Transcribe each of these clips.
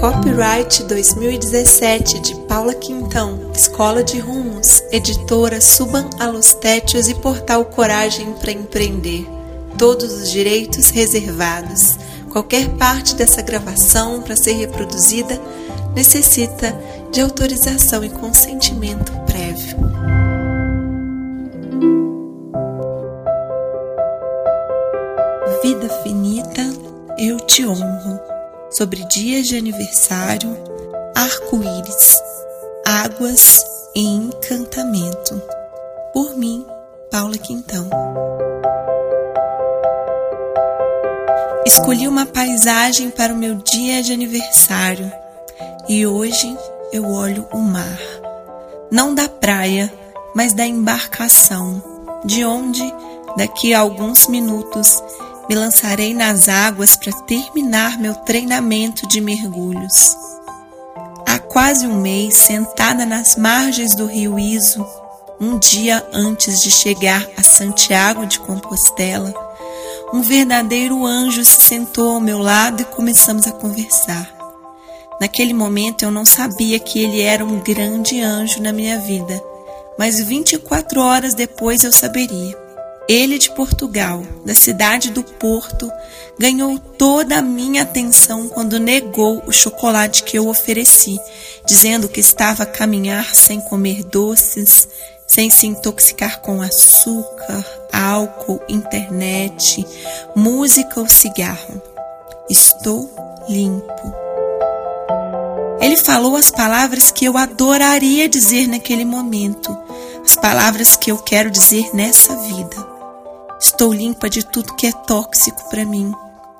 Copyright 2017 de Paula Quintão, Escola de Rumos, editora Suban Alostétios e Portal Coragem para Empreender. Todos os direitos reservados. Qualquer parte dessa gravação para ser reproduzida necessita de autorização e consentimento prévio. Vida finita, eu te honro sobre dias de aniversário, arco-íris, águas e encantamento. Por mim, Paula Quintão. Escolhi uma paisagem para o meu dia de aniversário e hoje eu olho o mar. Não da praia, mas da embarcação, de onde, daqui a alguns minutos, me lançarei nas águas para terminar meu treinamento de mergulhos. Há quase um mês, sentada nas margens do rio Iso, um dia antes de chegar a Santiago de Compostela, um verdadeiro anjo se sentou ao meu lado e começamos a conversar. Naquele momento eu não sabia que ele era um grande anjo na minha vida, mas 24 horas depois eu saberia. Ele de Portugal, da cidade do Porto, ganhou toda a minha atenção quando negou o chocolate que eu ofereci, dizendo que estava a caminhar sem comer doces, sem se intoxicar com açúcar, álcool, internet, música ou cigarro. Estou limpo. Ele falou as palavras que eu adoraria dizer naquele momento, as palavras que eu quero dizer nessa vida. Estou limpa de tudo que é tóxico para mim.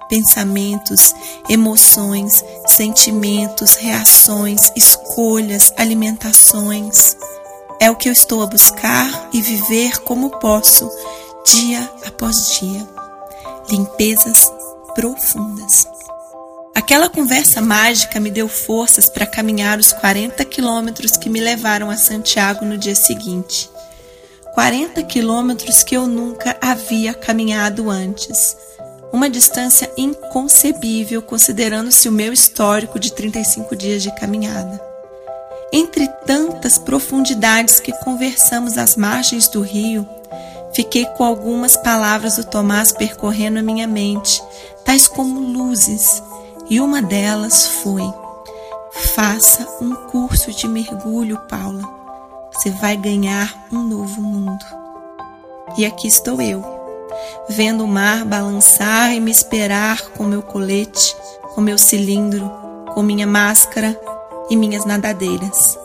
Pensamentos, emoções, sentimentos, reações, escolhas, alimentações. É o que eu estou a buscar e viver como posso, dia após dia. Limpezas profundas. Aquela conversa mágica me deu forças para caminhar os 40 quilômetros que me levaram a Santiago no dia seguinte. 40 quilômetros que eu nunca havia caminhado antes. Uma distância inconcebível considerando-se o meu histórico de 35 dias de caminhada. Entre tantas profundidades que conversamos às margens do rio, fiquei com algumas palavras do Tomás percorrendo a minha mente, tais como luzes, e uma delas foi: Faça um curso de mergulho, Paula você vai ganhar um novo mundo. E aqui estou eu, vendo o mar balançar e me esperar com meu colete, com meu cilindro, com minha máscara e minhas nadadeiras.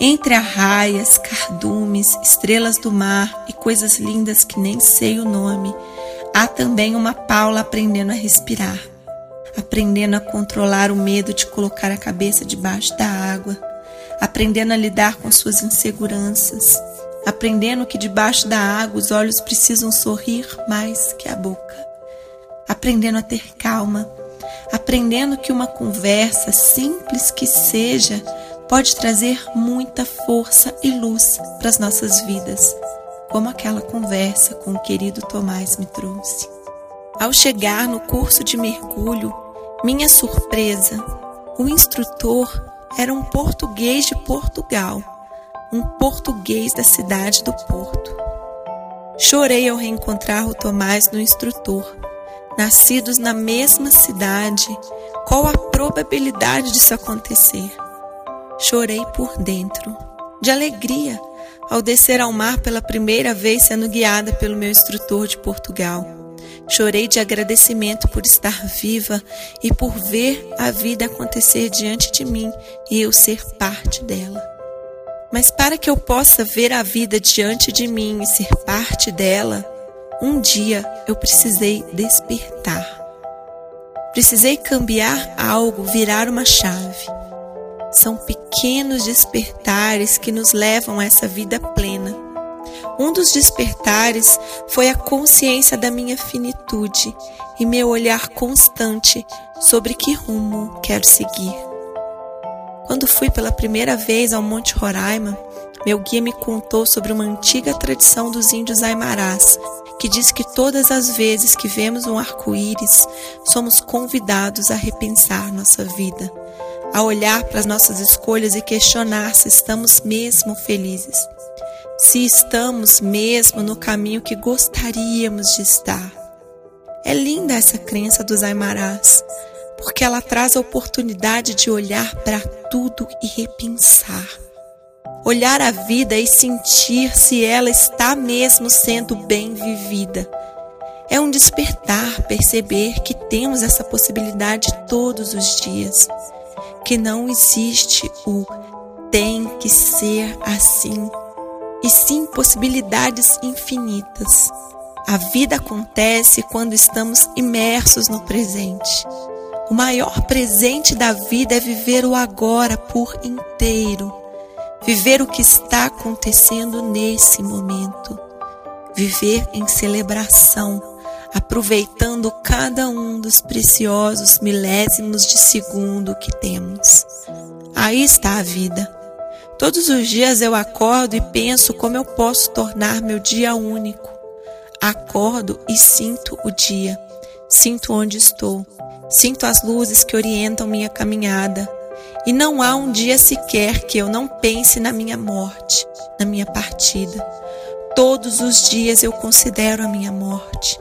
Entre arraias, cardumes, estrelas do mar e coisas lindas que nem sei o nome, há também uma Paula aprendendo a respirar, aprendendo a controlar o medo de colocar a cabeça debaixo da água aprendendo a lidar com suas inseguranças, aprendendo que debaixo da água os olhos precisam sorrir mais que a boca, aprendendo a ter calma, aprendendo que uma conversa, simples que seja, pode trazer muita força e luz para as nossas vidas, como aquela conversa com o querido Tomás me trouxe. Ao chegar no curso de mergulho, minha surpresa, o instrutor era um português de Portugal, um português da cidade do Porto. Chorei ao reencontrar o Tomás no instrutor. Nascidos na mesma cidade, qual a probabilidade disso acontecer? Chorei por dentro, de alegria, ao descer ao mar pela primeira vez sendo guiada pelo meu instrutor de Portugal. Chorei de agradecimento por estar viva e por ver a vida acontecer diante de mim e eu ser parte dela. Mas para que eu possa ver a vida diante de mim e ser parte dela, um dia eu precisei despertar. Precisei cambiar algo, virar uma chave. São pequenos despertares que nos levam a essa vida plena um dos despertares foi a consciência da minha finitude e meu olhar constante sobre que rumo quero seguir. Quando fui pela primeira vez ao Monte Roraima, meu guia me contou sobre uma antiga tradição dos índios aimarás, que diz que todas as vezes que vemos um arco-íris, somos convidados a repensar nossa vida, a olhar para as nossas escolhas e questionar se estamos mesmo felizes, se estamos mesmo no caminho que gostaríamos de estar. É linda essa crença dos Aimarás, porque ela traz a oportunidade de olhar para tudo e repensar. Olhar a vida e sentir se ela está mesmo sendo bem vivida. É um despertar perceber que temos essa possibilidade todos os dias que não existe o tem que ser assim, e sim possibilidades infinitas. A vida acontece quando estamos imersos no presente. O maior presente da vida é viver o agora por inteiro, viver o que está acontecendo nesse momento, viver em celebração aproveitando cada um dos preciosos milésimos de segundo que temos. Aí está a vida. Todos os dias eu acordo e penso como eu posso tornar meu dia único. Acordo e sinto o dia, sinto onde estou, sinto as luzes que orientam minha caminhada. E não há um dia sequer que eu não pense na minha morte, na minha partida. Todos os dias eu considero a minha morte.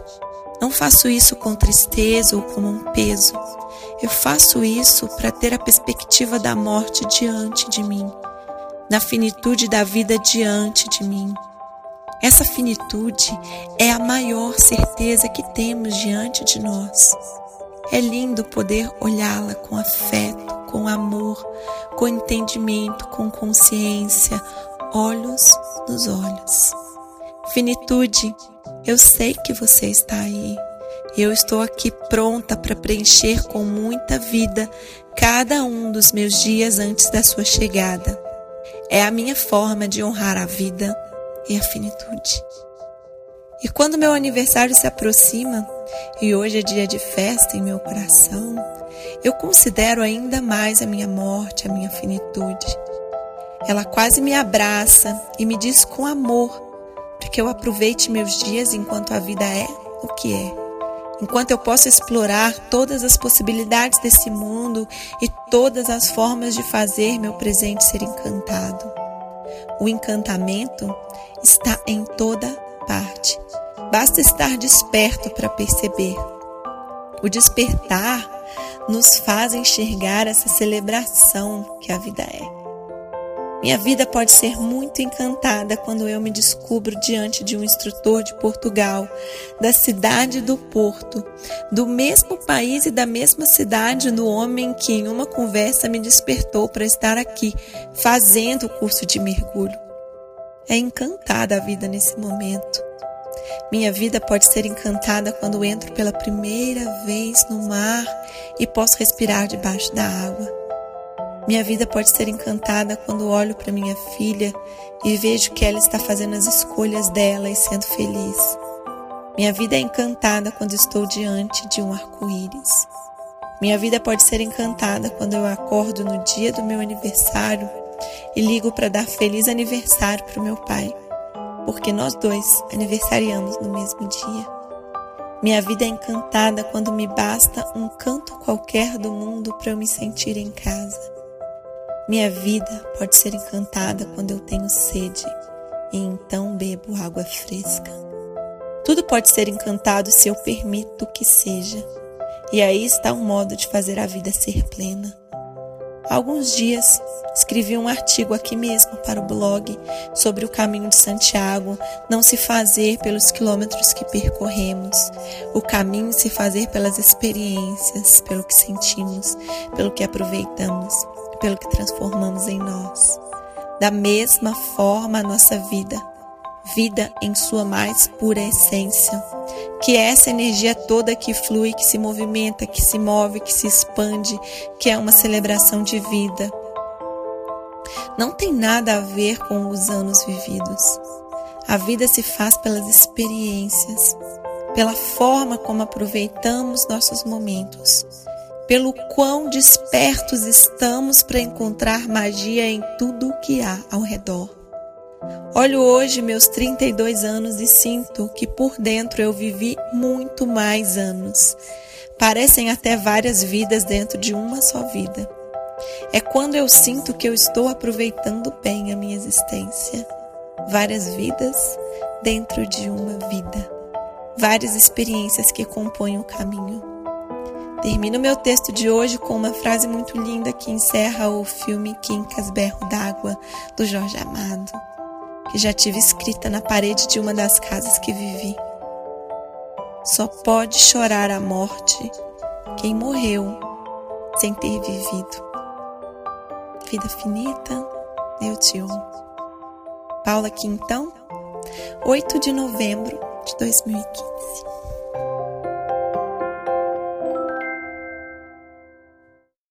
Não faço isso com tristeza ou como um peso. Eu faço isso para ter a perspectiva da morte diante de mim, da finitude da vida diante de mim. Essa finitude é a maior certeza que temos diante de nós. É lindo poder olhá-la com afeto, com amor, com entendimento, com consciência, olhos nos olhos. Finitude eu sei que você está aí. Eu estou aqui pronta para preencher com muita vida cada um dos meus dias antes da sua chegada. É a minha forma de honrar a vida e a finitude. E quando meu aniversário se aproxima, e hoje é dia de festa em meu coração, eu considero ainda mais a minha morte, a minha finitude. Ela quase me abraça e me diz com amor para que eu aproveite meus dias enquanto a vida é o que é. Enquanto eu posso explorar todas as possibilidades desse mundo e todas as formas de fazer meu presente ser encantado. O encantamento está em toda parte. Basta estar desperto para perceber. O despertar nos faz enxergar essa celebração que a vida é. Minha vida pode ser muito encantada quando eu me descubro diante de um instrutor de Portugal, da cidade do Porto, do mesmo país e da mesma cidade, no homem que em uma conversa me despertou para estar aqui, fazendo o curso de mergulho. É encantada a vida nesse momento. Minha vida pode ser encantada quando entro pela primeira vez no mar e posso respirar debaixo da água. Minha vida pode ser encantada quando olho para minha filha e vejo que ela está fazendo as escolhas dela e sendo feliz. Minha vida é encantada quando estou diante de um arco-íris. Minha vida pode ser encantada quando eu acordo no dia do meu aniversário e ligo para dar feliz aniversário para o meu pai, porque nós dois aniversariamos no mesmo dia. Minha vida é encantada quando me basta um canto qualquer do mundo para eu me sentir em casa. Minha vida pode ser encantada quando eu tenho sede e então bebo água fresca. Tudo pode ser encantado se eu permito que seja. E aí está um modo de fazer a vida ser plena. Há alguns dias escrevi um artigo aqui mesmo para o blog sobre o caminho de Santiago não se fazer pelos quilômetros que percorremos, o caminho se fazer pelas experiências, pelo que sentimos, pelo que aproveitamos pelo que transformamos em nós. Da mesma forma, a nossa vida, vida em sua mais pura essência, que é essa energia toda que flui, que se movimenta, que se move, que se expande, que é uma celebração de vida. Não tem nada a ver com os anos vividos. A vida se faz pelas experiências, pela forma como aproveitamos nossos momentos pelo quão despertos estamos para encontrar magia em tudo o que há ao redor. Olho hoje meus 32 anos e sinto que por dentro eu vivi muito mais anos. Parecem até várias vidas dentro de uma só vida. É quando eu sinto que eu estou aproveitando bem a minha existência. Várias vidas dentro de uma vida. Várias experiências que compõem o caminho. Termino meu texto de hoje com uma frase muito linda que encerra o filme Quincas Berro d'Água, do Jorge Amado, que já tive escrita na parede de uma das casas que vivi. Só pode chorar a morte quem morreu sem ter vivido. Vida finita, eu te amo. Paula Quintão, 8 de novembro de 2015.